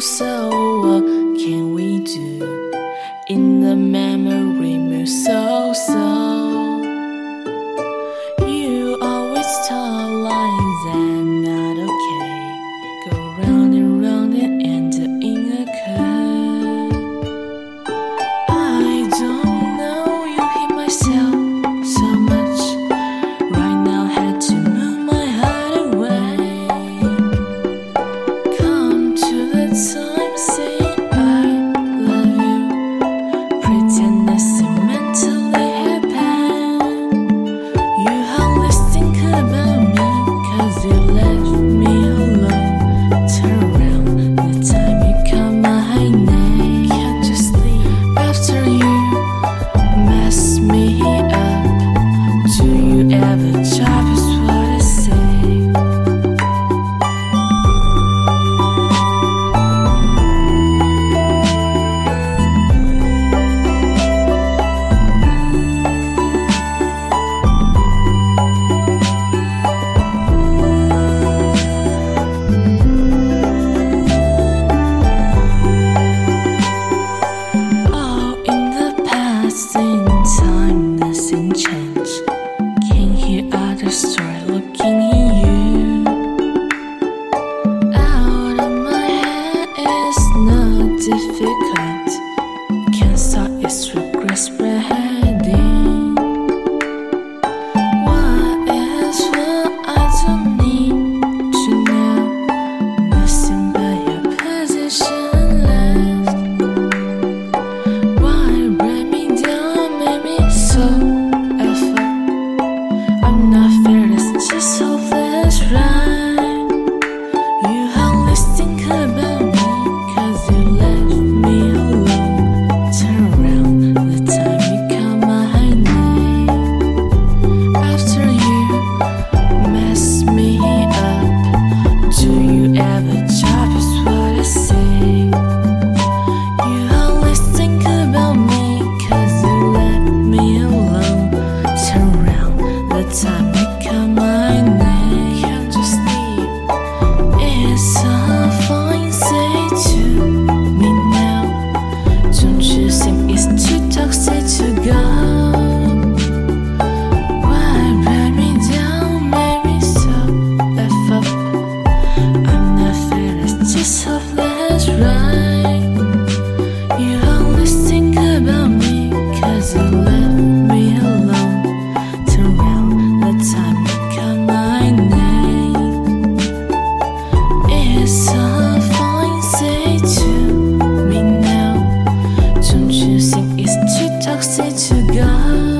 so what can we do in the memory mirror? So so nothing changed. Can hear other story time you 让